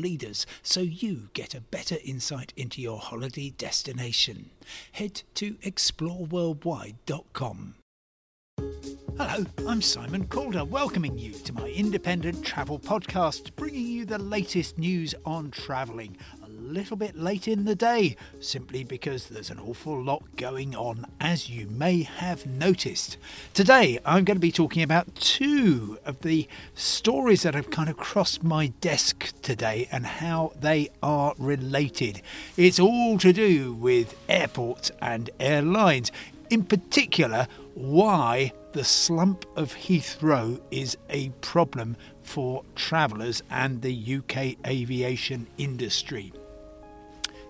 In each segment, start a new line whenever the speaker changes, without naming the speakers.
leaders so you get a better insight into your holiday destination. Head to exploreworldwide.com. Hello, I'm Simon Calder, welcoming you to my independent travel podcast, bringing you the latest news on travelling. Little bit late in the day, simply because there's an awful lot going on, as you may have noticed. Today, I'm going to be talking about two of the stories that have kind of crossed my desk today and how they are related. It's all to do with airports and airlines. In particular, why the slump of Heathrow is a problem for travellers and the UK aviation industry.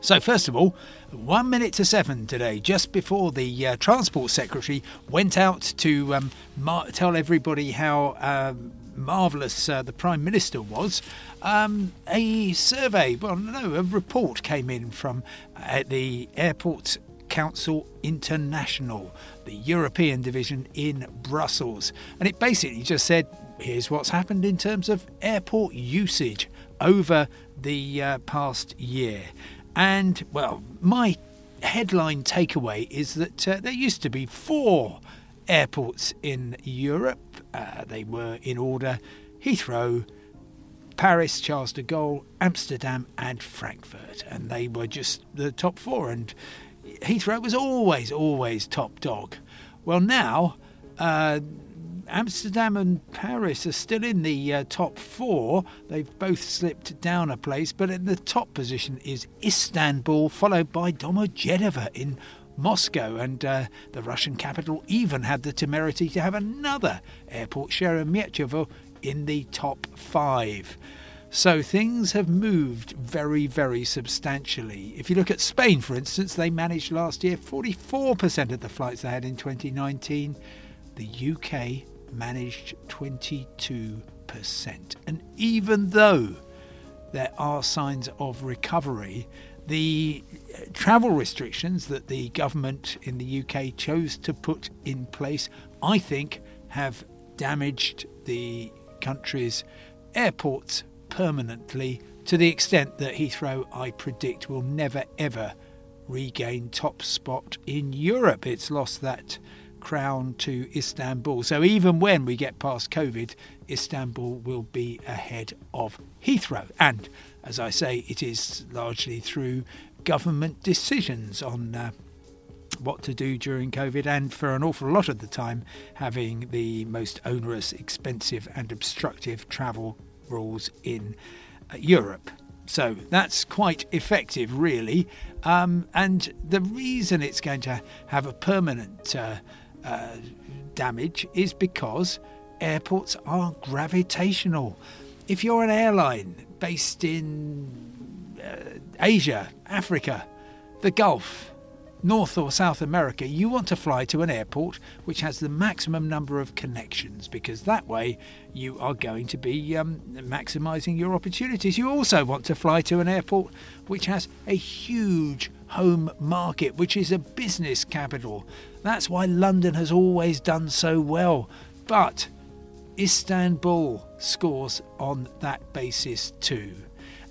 So, first of all, one minute to seven today, just before the uh, Transport Secretary went out to um, mar- tell everybody how um, marvellous uh, the Prime Minister was, um, a survey, well, no, a report came in from uh, the Airport Council International, the European division in Brussels. And it basically just said here's what's happened in terms of airport usage over the uh, past year. And, well, my headline takeaway is that uh, there used to be four airports in Europe. Uh, they were in order Heathrow, Paris, Charles de Gaulle, Amsterdam, and Frankfurt. And they were just the top four. And Heathrow was always, always top dog. Well, now uh, Amsterdam and Paris are still in the uh, top four. They've both slipped down a place, but in the top position is Istanbul, followed by Domodedovo in Moscow, and uh, the Russian capital even had the temerity to have another airport, Sheremetyevo, in the top five. So things have moved very, very substantially. If you look at Spain, for instance, they managed last year 44% of the flights they had in 2019. The UK managed 22%. And even though there are signs of recovery, the uh, travel restrictions that the government in the UK chose to put in place, I think, have damaged the country's airports permanently to the extent that Heathrow, I predict, will never ever regain top spot in Europe. It's lost that crown to Istanbul. So even when we get past COVID, Istanbul will be ahead of Heathrow. And as I say, it is largely through government decisions on. Uh, what to do during COVID, and for an awful lot of the time, having the most onerous, expensive, and obstructive travel rules in uh, Europe. So that's quite effective, really. Um, and the reason it's going to have a permanent uh, uh, damage is because airports are gravitational. If you're an airline based in uh, Asia, Africa, the Gulf, North or South America, you want to fly to an airport which has the maximum number of connections because that way you are going to be um, maximising your opportunities. You also want to fly to an airport which has a huge home market, which is a business capital. That's why London has always done so well. But Istanbul scores on that basis too.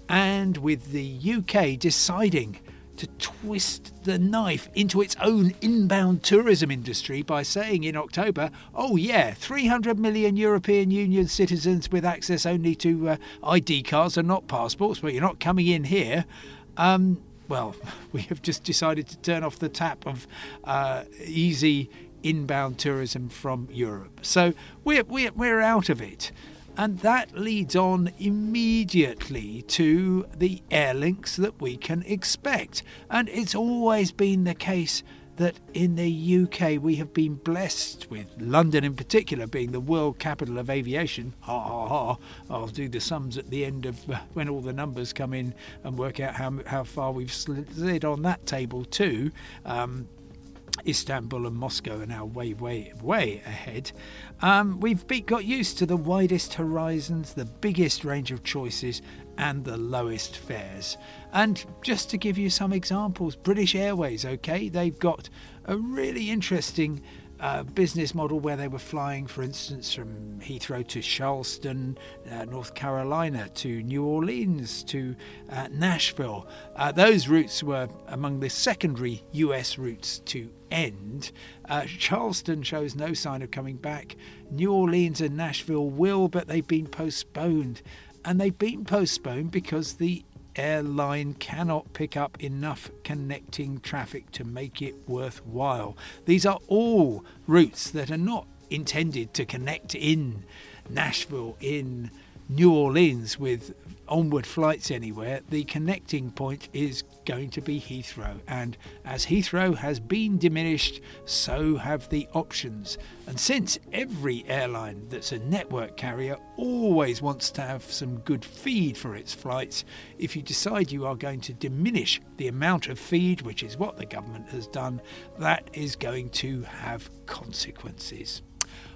And with the UK deciding to twist the knife into its own inbound tourism industry by saying in October, oh, yeah, 300 million European Union citizens with access only to uh, ID cards and not passports, but you're not coming in here. Um, well, we have just decided to turn off the tap of uh, easy inbound tourism from Europe. So we're, we're, we're out of it. And that leads on immediately to the air links that we can expect. And it's always been the case that in the UK we have been blessed with London in particular being the world capital of aviation. Ha ha ha! I'll do the sums at the end of uh, when all the numbers come in and work out how how far we've slid on that table too. Um, Istanbul and Moscow are now way, way, way ahead. Um, we've be, got used to the widest horizons, the biggest range of choices, and the lowest fares. And just to give you some examples, British Airways, okay, they've got a really interesting business model where they were flying, for instance, from Heathrow to Charleston, uh, North Carolina, to New Orleans, to uh, Nashville. Uh, those routes were among the secondary US routes to end. Uh, Charleston shows no sign of coming back. New Orleans and Nashville will, but they've been postponed. And they've been postponed because the airline cannot pick up enough connecting traffic to make it worthwhile. These are all routes that are not intended to connect in Nashville, in New Orleans with onward flights anywhere, the connecting point is going to be Heathrow. And as Heathrow has been diminished, so have the options. And since every airline that's a network carrier always wants to have some good feed for its flights, if you decide you are going to diminish the amount of feed, which is what the government has done, that is going to have consequences.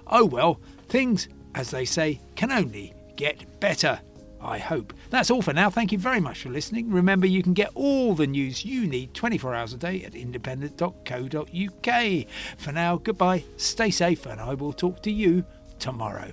Oh well, things, as they say, can only get better. I hope. That's all for now. Thank you very much for listening. Remember, you can get all the news you need 24 hours a day at independent.co.uk. For now, goodbye, stay safe, and I will talk to you tomorrow.